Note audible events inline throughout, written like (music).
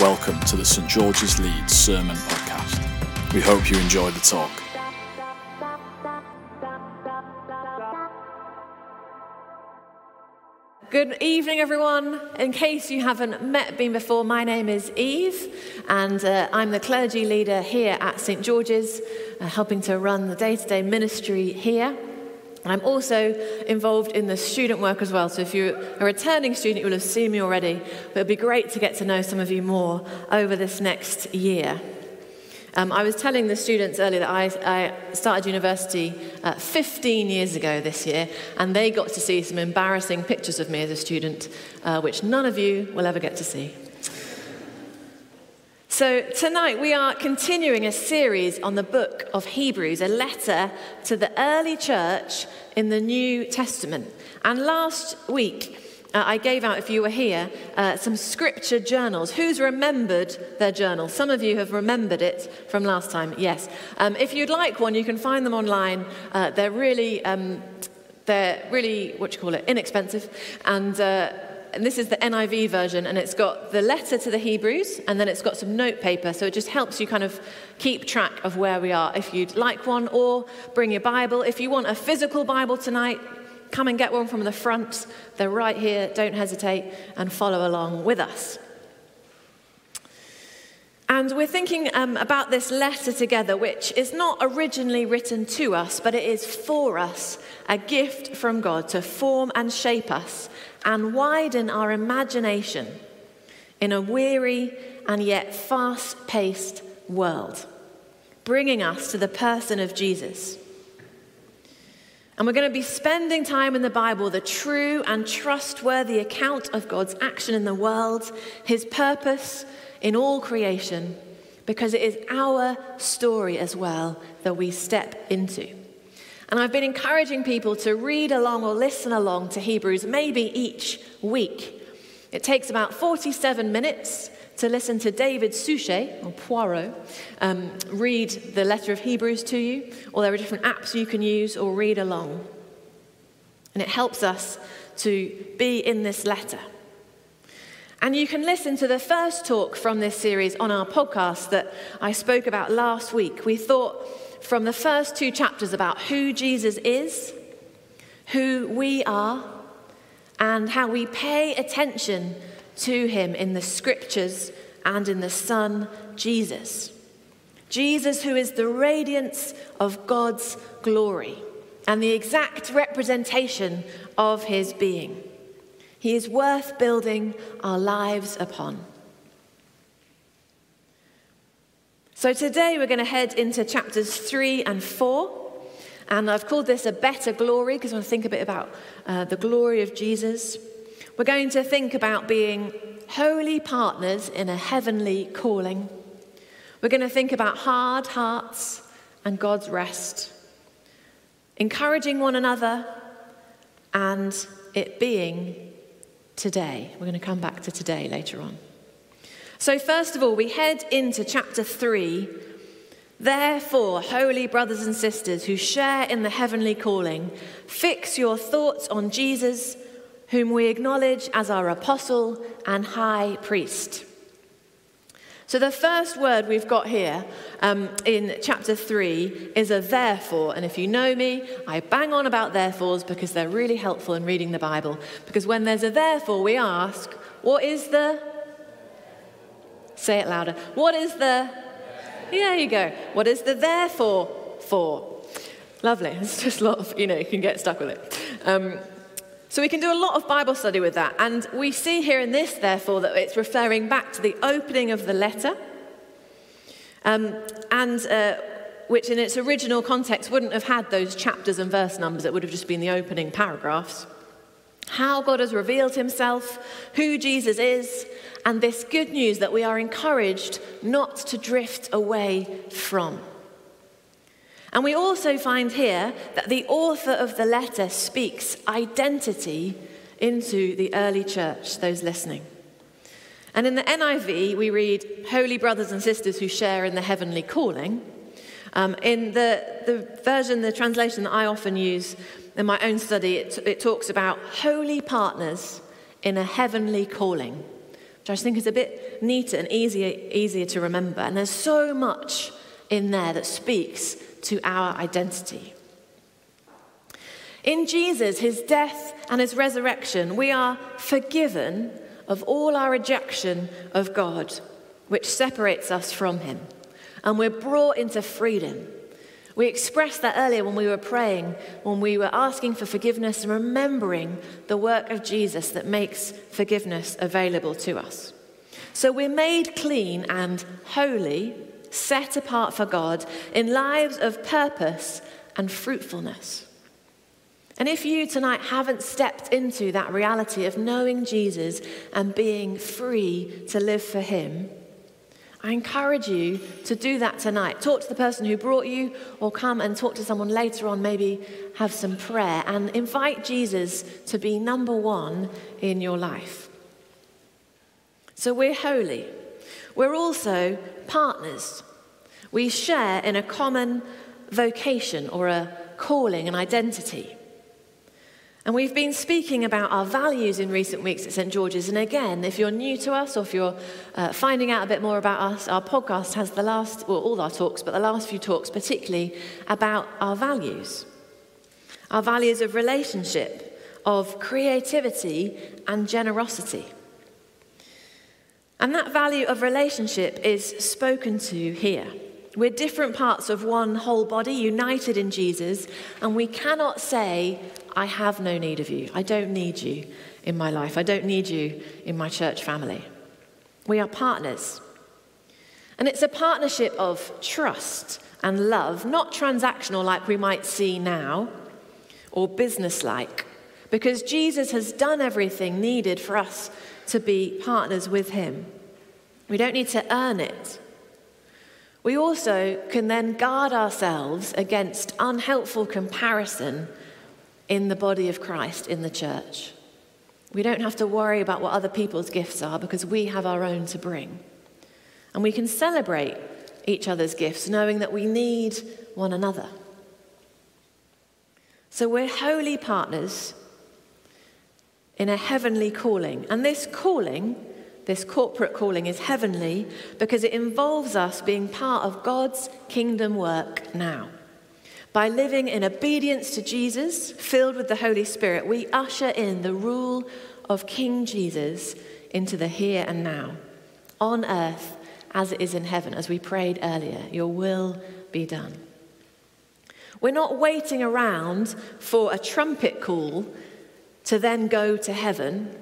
Welcome to the St George's Leeds Sermon Podcast. We hope you enjoy the talk. Good evening, everyone. In case you haven't met me before, my name is Eve, and uh, I'm the clergy leader here at St George's, uh, helping to run the day to day ministry here. And I'm also involved in the student work as well. So if you're a returning student, you will have seen me already, but it'll be great to get to know some of you more over this next year. Um, I was telling the students earlier that I, I started university uh, 15 years ago this year, and they got to see some embarrassing pictures of me as a student, uh, which none of you will ever get to see. So, tonight we are continuing a series on the book of Hebrews, a letter to the early church in the New Testament. And last week, uh, I gave out, if you were here, uh, some scripture journals. Who's remembered their journal? Some of you have remembered it from last time, yes. Um, if you'd like one, you can find them online. Uh, they're really, um, they're really, what do you call it, inexpensive. And, uh, and this is the NIV version, and it's got the letter to the Hebrews, and then it's got some note paper, so it just helps you kind of keep track of where we are if you'd like one, or bring your Bible. If you want a physical Bible tonight, Come and get one from the front. They're right here. Don't hesitate and follow along with us. And we're thinking um, about this letter together, which is not originally written to us, but it is for us, a gift from God to form and shape us and widen our imagination in a weary and yet fast paced world, bringing us to the person of Jesus. And we're going to be spending time in the Bible, the true and trustworthy account of God's action in the world, his purpose in all creation, because it is our story as well that we step into. And I've been encouraging people to read along or listen along to Hebrews, maybe each week. It takes about 47 minutes to listen to David Suchet, or Poirot, um, read the letter of Hebrews to you, or there are different apps you can use or read along. And it helps us to be in this letter. And you can listen to the first talk from this series on our podcast that I spoke about last week. We thought from the first two chapters about who Jesus is, who we are, and how we pay attention to him in the scriptures and in the Son, Jesus. Jesus, who is the radiance of God's glory and the exact representation of his being. He is worth building our lives upon. So today we're going to head into chapters three and four. And I've called this a better glory because I want to think a bit about uh, the glory of Jesus. We're going to think about being holy partners in a heavenly calling. We're going to think about hard hearts and God's rest, encouraging one another, and it being today. We're going to come back to today later on. So, first of all, we head into chapter 3. Therefore, holy brothers and sisters who share in the heavenly calling, fix your thoughts on Jesus whom we acknowledge as our apostle and high priest. So, the first word we've got here um, in chapter 3 is a therefore. And if you know me, I bang on about therefores because they're really helpful in reading the Bible. Because when there's a therefore, we ask, what is the. Say it louder. What is the. Yeah, you go. What is the therefore for? Lovely. (laughs) It's just a lot of, you know, you can get stuck with it. Um, so we can do a lot of Bible study with that. And we see here in this, therefore, that it's referring back to the opening of the letter, um, and uh, which in its original context wouldn't have had those chapters and verse numbers, it would have just been the opening paragraphs. How God has revealed himself, who Jesus is, and this good news that we are encouraged not to drift away from. And we also find here that the author of the letter speaks identity into the early church, those listening. And in the NIV, we read, Holy brothers and sisters who share in the heavenly calling. Um, in the, the version, the translation that I often use in my own study, it, it talks about holy partners in a heavenly calling, which I think is a bit neater and easier, easier to remember. And there's so much in there that speaks to our identity. In Jesus, his death and his resurrection, we are forgiven of all our rejection of God, which separates us from him. And we're brought into freedom. We expressed that earlier when we were praying, when we were asking for forgiveness and remembering the work of Jesus that makes forgiveness available to us. So we're made clean and holy, set apart for God in lives of purpose and fruitfulness. And if you tonight haven't stepped into that reality of knowing Jesus and being free to live for Him, I encourage you to do that tonight. Talk to the person who brought you, or come and talk to someone later on, maybe have some prayer, and invite Jesus to be number one in your life. So we're holy. We're also partners. We share in a common vocation or a calling, an identity. And we've been speaking about our values in recent weeks at St. George's. And again, if you're new to us or if you're uh, finding out a bit more about us, our podcast has the last, well, all our talks, but the last few talks particularly about our values. Our values of relationship, of creativity, and generosity. And that value of relationship is spoken to here. We're different parts of one whole body, united in Jesus, and we cannot say, I have no need of you. I don't need you in my life. I don't need you in my church family. We are partners. And it's a partnership of trust and love, not transactional like we might see now, or businesslike, because Jesus has done everything needed for us to be partners with Him. We don't need to earn it. We also can then guard ourselves against unhelpful comparison in the body of Christ, in the church. We don't have to worry about what other people's gifts are because we have our own to bring. And we can celebrate each other's gifts, knowing that we need one another. So we're holy partners in a heavenly calling. And this calling, this corporate calling, is heavenly because it involves us being part of God's kingdom work now. By living in obedience to Jesus, filled with the Holy Spirit, we usher in the rule of King Jesus into the here and now, on earth as it is in heaven, as we prayed earlier. Your will be done. We're not waiting around for a trumpet call to then go to heaven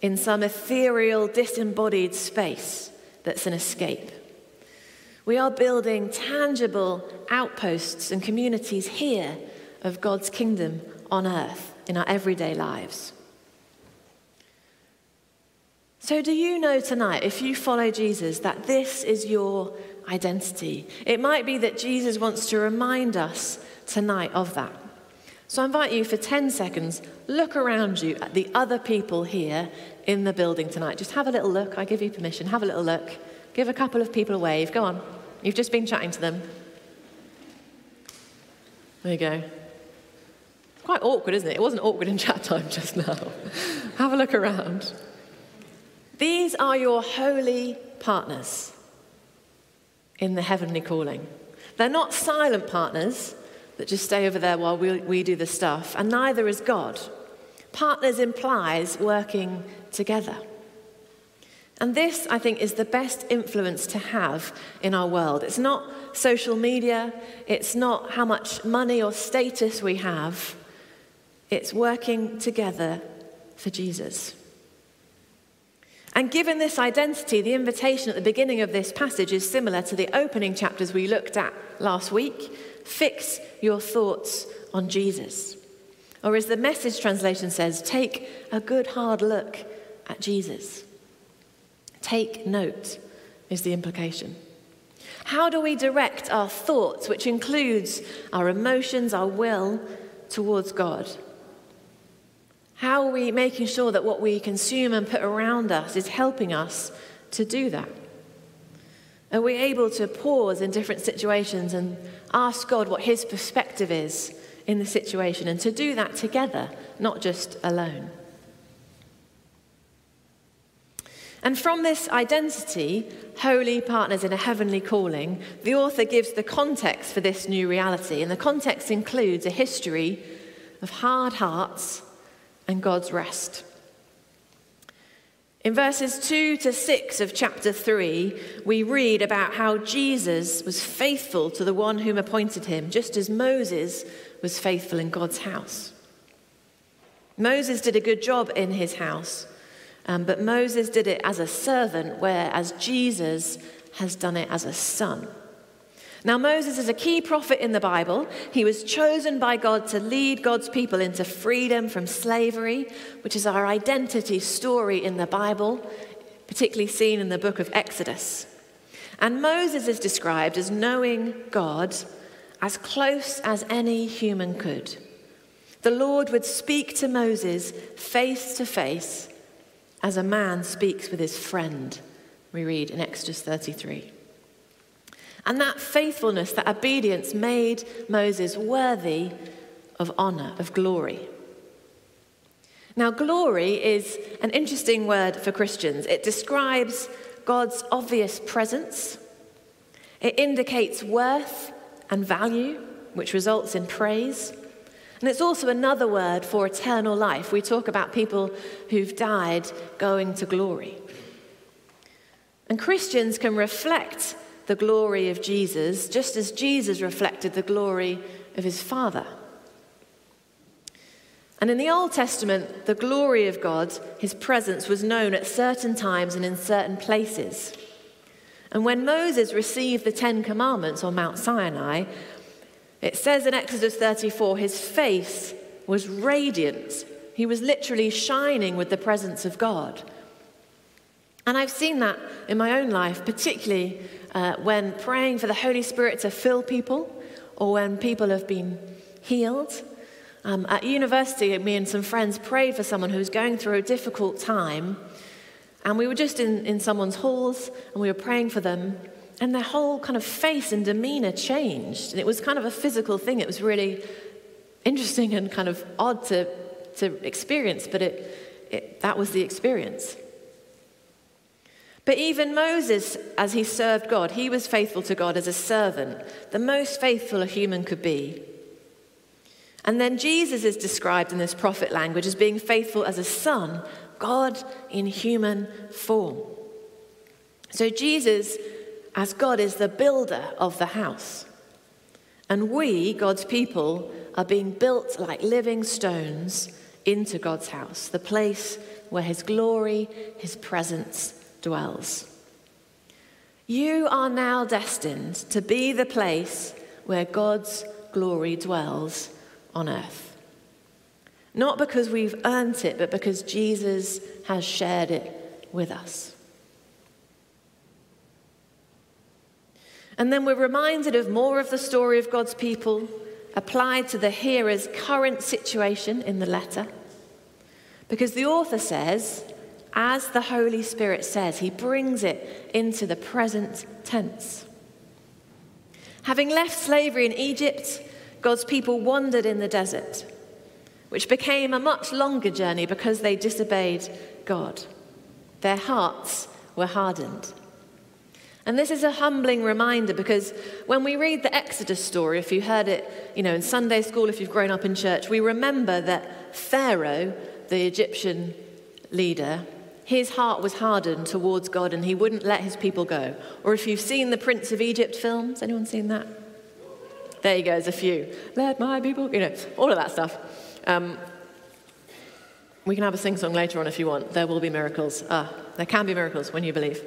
in some ethereal, disembodied space that's an escape. We are building tangible outposts and communities here of God's kingdom on earth in our everyday lives. So, do you know tonight, if you follow Jesus, that this is your identity? It might be that Jesus wants to remind us tonight of that. So, I invite you for 10 seconds, look around you at the other people here in the building tonight. Just have a little look. I give you permission. Have a little look. Give a couple of people a wave. Go on. You've just been chatting to them. There you go. Quite awkward, isn't it? It wasn't awkward in chat time (laughs) just now. Have a look around. These are your holy partners in the heavenly calling. They're not silent partners that just stay over there while we, we do the stuff, and neither is God. Partners implies working together. And this, I think, is the best influence to have in our world. It's not social media, it's not how much money or status we have, it's working together for Jesus. And given this identity, the invitation at the beginning of this passage is similar to the opening chapters we looked at last week. Fix your thoughts on Jesus. Or as the message translation says, take a good hard look at Jesus. Take note, is the implication. How do we direct our thoughts, which includes our emotions, our will, towards God? How are we making sure that what we consume and put around us is helping us to do that? Are we able to pause in different situations and ask God what His perspective is in the situation and to do that together, not just alone? And from this identity, holy partners in a heavenly calling, the author gives the context for this new reality. And the context includes a history of hard hearts and God's rest. In verses 2 to 6 of chapter 3, we read about how Jesus was faithful to the one whom appointed him, just as Moses was faithful in God's house. Moses did a good job in his house, um, but Moses did it as a servant, whereas Jesus has done it as a son. Now, Moses is a key prophet in the Bible. He was chosen by God to lead God's people into freedom from slavery, which is our identity story in the Bible, particularly seen in the book of Exodus. And Moses is described as knowing God as close as any human could. The Lord would speak to Moses face to face as a man speaks with his friend, we read in Exodus 33. And that faithfulness, that obedience made Moses worthy of honor, of glory. Now, glory is an interesting word for Christians. It describes God's obvious presence, it indicates worth and value, which results in praise. And it's also another word for eternal life. We talk about people who've died going to glory. And Christians can reflect the glory of Jesus, just as Jesus reflected the glory of his Father. And in the Old Testament, the glory of God, his presence, was known at certain times and in certain places. And when Moses received the Ten Commandments on Mount Sinai, it says in Exodus 34 his face was radiant. He was literally shining with the presence of God. And I've seen that in my own life, particularly uh, when praying for the Holy Spirit to fill people or when people have been healed. Um, at university, me and some friends prayed for someone who was going through a difficult time. And we were just in, in someone's halls and we were praying for them. And their whole kind of face and demeanor changed. And it was kind of a physical thing. It was really interesting and kind of odd to, to experience, but it, it, that was the experience. But even Moses, as he served God, he was faithful to God as a servant, the most faithful a human could be. And then Jesus is described in this prophet language as being faithful as a son, God in human form. So Jesus, as God, is the builder of the house. And we, God's people, are being built like living stones into God's house, the place where his glory, his presence, dwells. You are now destined to be the place where God's glory dwells on earth. Not because we've earned it, but because Jesus has shared it with us. And then we're reminded of more of the story of God's people applied to the hearer's current situation in the letter. Because the author says, as the Holy Spirit says, he brings it into the present tense. Having left slavery in Egypt, God's people wandered in the desert, which became a much longer journey because they disobeyed God. Their hearts were hardened. And this is a humbling reminder because when we read the Exodus story, if you heard it, you know, in Sunday school, if you've grown up in church, we remember that Pharaoh, the Egyptian leader, his heart was hardened towards God and he wouldn't let his people go. Or if you've seen the Prince of Egypt films, anyone seen that? There you go, there's a few. Let my people, you know, all of that stuff. Um, we can have a sing song later on if you want. There will be miracles. Ah, there can be miracles when you believe.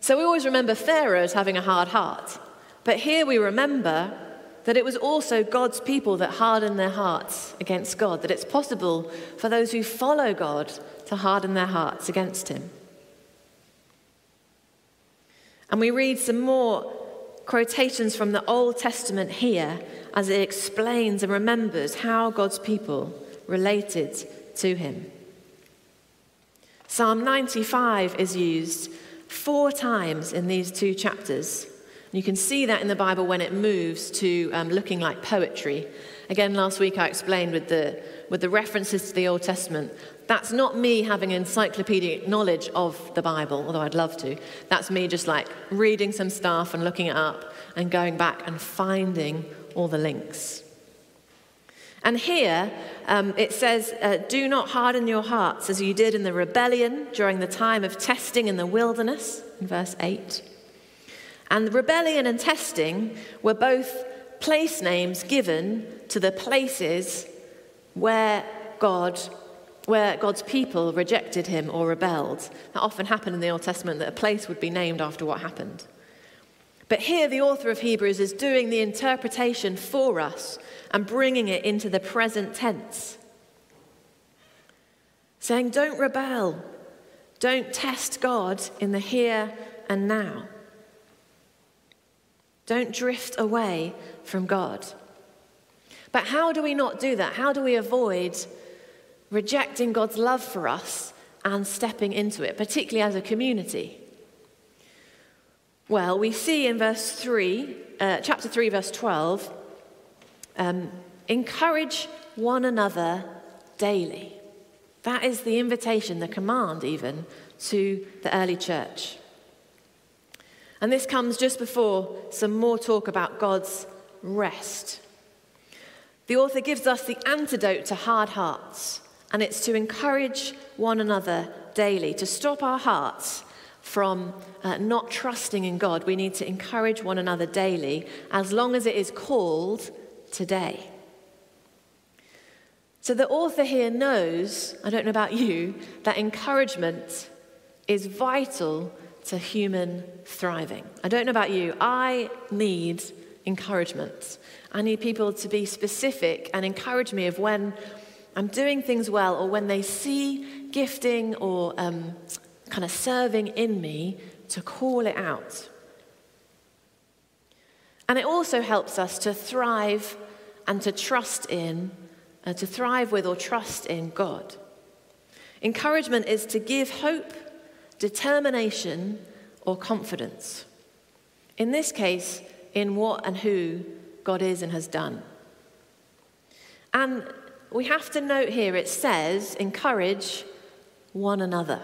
So we always remember Pharaoh as having a hard heart. But here we remember that it was also God's people that hardened their hearts against God, that it's possible for those who follow God to harden their hearts against Him. And we read some more quotations from the Old Testament here as it explains and remembers how God's people related to Him. Psalm 95 is used four times in these two chapters. You can see that in the Bible when it moves to um, looking like poetry. Again, last week I explained with the, with the references to the Old Testament. That's not me having encyclopedic knowledge of the Bible, although I'd love to. That's me just like reading some stuff and looking it up and going back and finding all the links. And here um, it says, uh, Do not harden your hearts as you did in the rebellion during the time of testing in the wilderness, in verse 8. And rebellion and testing were both place names given to the places where God where God's people rejected him or rebelled. That often happened in the Old Testament that a place would be named after what happened. But here, the author of Hebrews is doing the interpretation for us and bringing it into the present tense. Saying, Don't rebel, don't test God in the here and now. Don't drift away from God. But how do we not do that? How do we avoid rejecting God's love for us and stepping into it, particularly as a community? Well, we see in verse 3, uh, chapter 3, verse 12, um, encourage one another daily. That is the invitation, the command, even, to the early church. And this comes just before some more talk about God's rest. The author gives us the antidote to hard hearts, and it's to encourage one another daily, to stop our hearts from uh, not trusting in God. We need to encourage one another daily, as long as it is called today. So the author here knows, I don't know about you, that encouragement is vital to human thriving. I don't know about you, I need encouragement. I need people to be specific and encourage me of when I'm doing things well or when they see gifting or um, kind of serving in me to call it out. And it also helps us to thrive and to trust in, uh, to thrive with or trust in God. Encouragement is to give hope determination, or confidence. In this case, in what and who God is and has done. And we have to note here it says, encourage one another.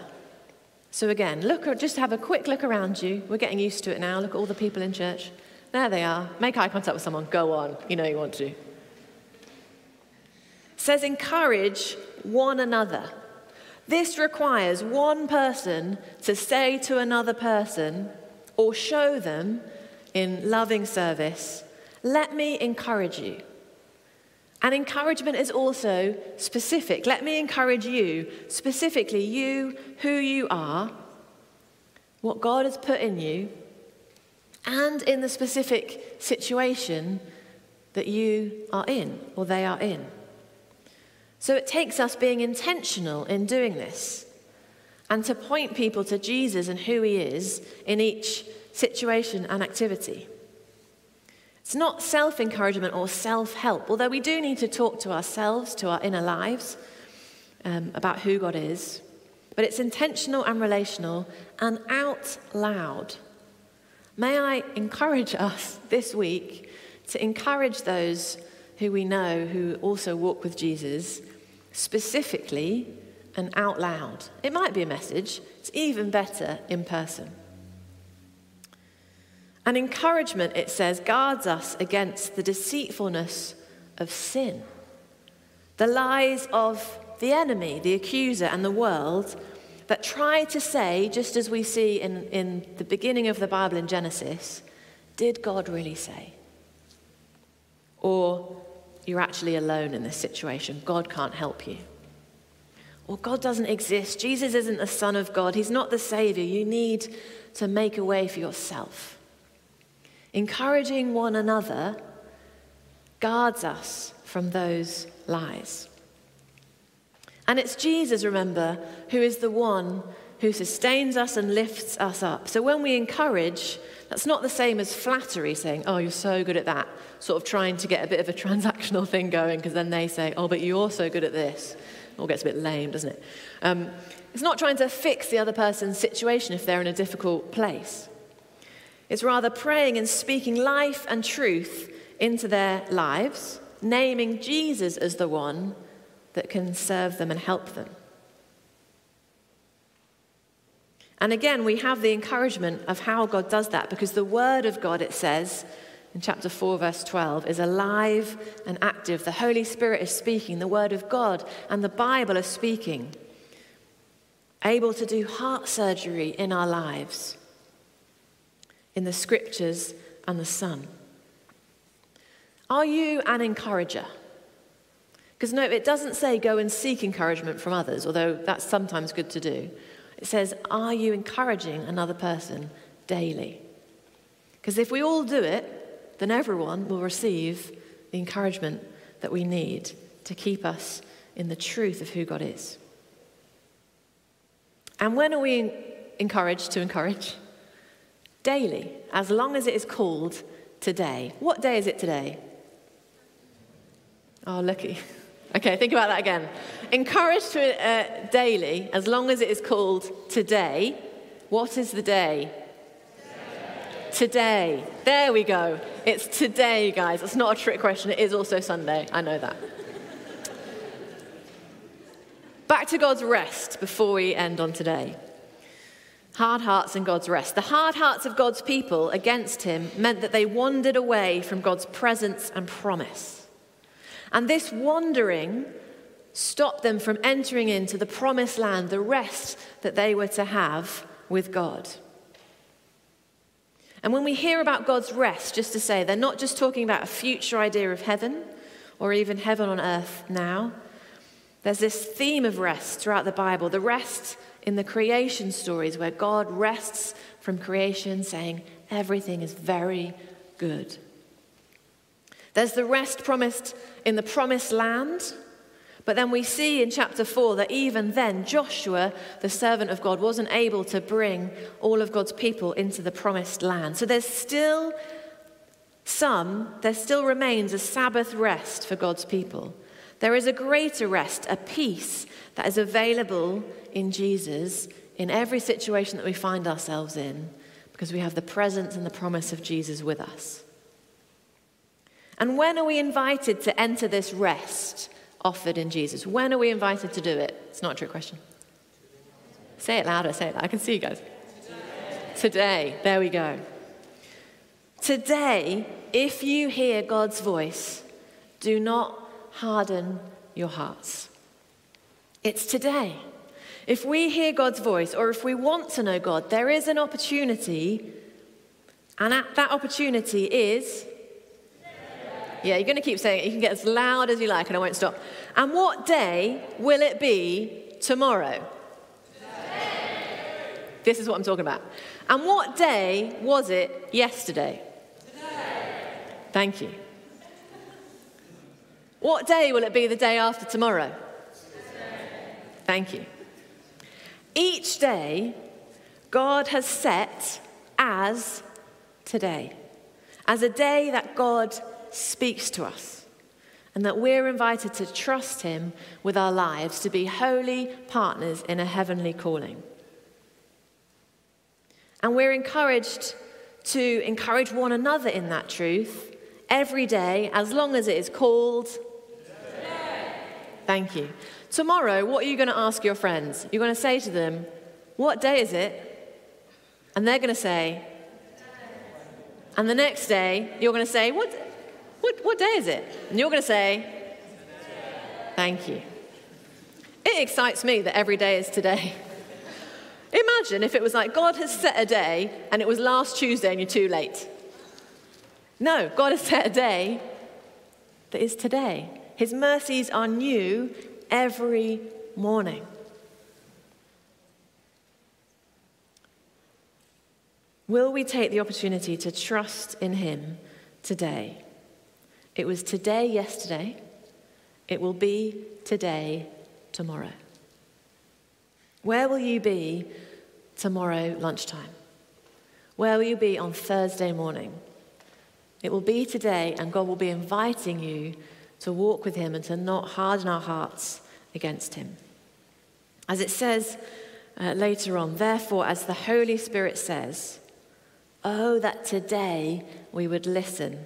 So again, look, just have a quick look around you. We're getting used to it now. Look at all the people in church. There they are. Make eye contact with someone. Go on. You know you want to. It says encourage one another. This requires one person to say to another person or show them in loving service, let me encourage you. And encouragement is also specific. Let me encourage you, specifically, you, who you are, what God has put in you, and in the specific situation that you are in or they are in. So it takes us being intentional in doing this and to point people to Jesus and who he is in each situation and activity. It's not self encouragement or self help, although we do need to talk to ourselves, to our inner lives, um, about who God is. But it's intentional and relational and out loud. May I encourage us this week to encourage those who we know who also walk with Jesus specifically and out loud. It might be a message, it's even better in person. An encouragement, it says, guards us against the deceitfulness of sin, the lies of the enemy, the accuser, and the world that try to say, just as we see in, in the beginning of the Bible in Genesis, did God really say? Or you're actually alone in this situation. God can't help you. Or God doesn't exist. Jesus isn't the Son of God. He's not the Savior. You need to make a way for yourself. Encouraging one another guards us from those lies. And it's Jesus, remember, who is the one who sustains us and lifts us up. So when we encourage, that's not the same as flattery, saying, Oh, you're so good at that, sort of trying to get a bit of a (laughs) transactional thing going, because then they say, Oh, but you're so good at this. It all gets a bit lame, doesn't it? Um, it's not trying to fix the other person's situation if they're in a difficult place. It's rather praying and speaking life and truth into their lives, naming Jesus as the one that can serve them and help them. And again, we have the encouragement of how God does that because the Word of God, it says in chapter 4, verse 12, is alive and active. The Holy Spirit is speaking, the Word of God and the Bible are speaking, able to do heart surgery in our lives, in the Scriptures and the Son. Are you an encourager? Because no, it doesn't say go and seek encouragement from others, although that's sometimes good to do. It says, are you encouraging another person daily? Because if we all do it, then everyone will receive the encouragement that we need to keep us in the truth of who God is. And when are we encouraged to encourage? Daily, as long as it is called today. What day is it today? Oh, lucky. (laughs) Okay, think about that again. Encouraged to, uh, daily, as long as it is called today. What is the day? Today. today. There we go. It's today, guys. It's not a trick question. It is also Sunday. I know that. Back to God's rest before we end on today. Hard hearts and God's rest. The hard hearts of God's people against him meant that they wandered away from God's presence and promise. And this wandering stopped them from entering into the promised land, the rest that they were to have with God. And when we hear about God's rest, just to say, they're not just talking about a future idea of heaven or even heaven on earth now. There's this theme of rest throughout the Bible the rest in the creation stories where God rests from creation, saying, Everything is very good. There's the rest promised in the promised land. But then we see in chapter 4 that even then, Joshua, the servant of God, wasn't able to bring all of God's people into the promised land. So there's still some, there still remains a Sabbath rest for God's people. There is a greater rest, a peace that is available in Jesus in every situation that we find ourselves in because we have the presence and the promise of Jesus with us. And when are we invited to enter this rest offered in Jesus? When are we invited to do it? It's not a trick question. Say it louder, say it louder. I can see you guys. Today. Today. There we go. Today, if you hear God's voice, do not harden your hearts. It's today. If we hear God's voice, or if we want to know God, there is an opportunity, and that opportunity is yeah, you're going to keep saying it. You can get as loud as you like, and I won't stop. And what day will it be tomorrow? Today. This is what I'm talking about. And what day was it yesterday? Today. Thank you. What day will it be the day after tomorrow? Today. Thank you. Each day, God has set as today, as a day that God speaks to us, and that we're invited to trust Him with our lives, to be holy partners in a heavenly calling. And we're encouraged to encourage one another in that truth every day, as long as it is called. Thank you. Tomorrow, what are you going to ask your friends? You're going to say to them, What day is it? And they're going to say, and the next day, you're going to say, What? What, what day is it? And you're going to say, Thank you. It excites me that every day is today. (laughs) Imagine if it was like God has set a day and it was last Tuesday and you're too late. No, God has set a day that is today. His mercies are new every morning. Will we take the opportunity to trust in Him today? It was today, yesterday. It will be today, tomorrow. Where will you be tomorrow lunchtime? Where will you be on Thursday morning? It will be today, and God will be inviting you to walk with Him and to not harden our hearts against Him. As it says uh, later on, therefore, as the Holy Spirit says, Oh, that today we would listen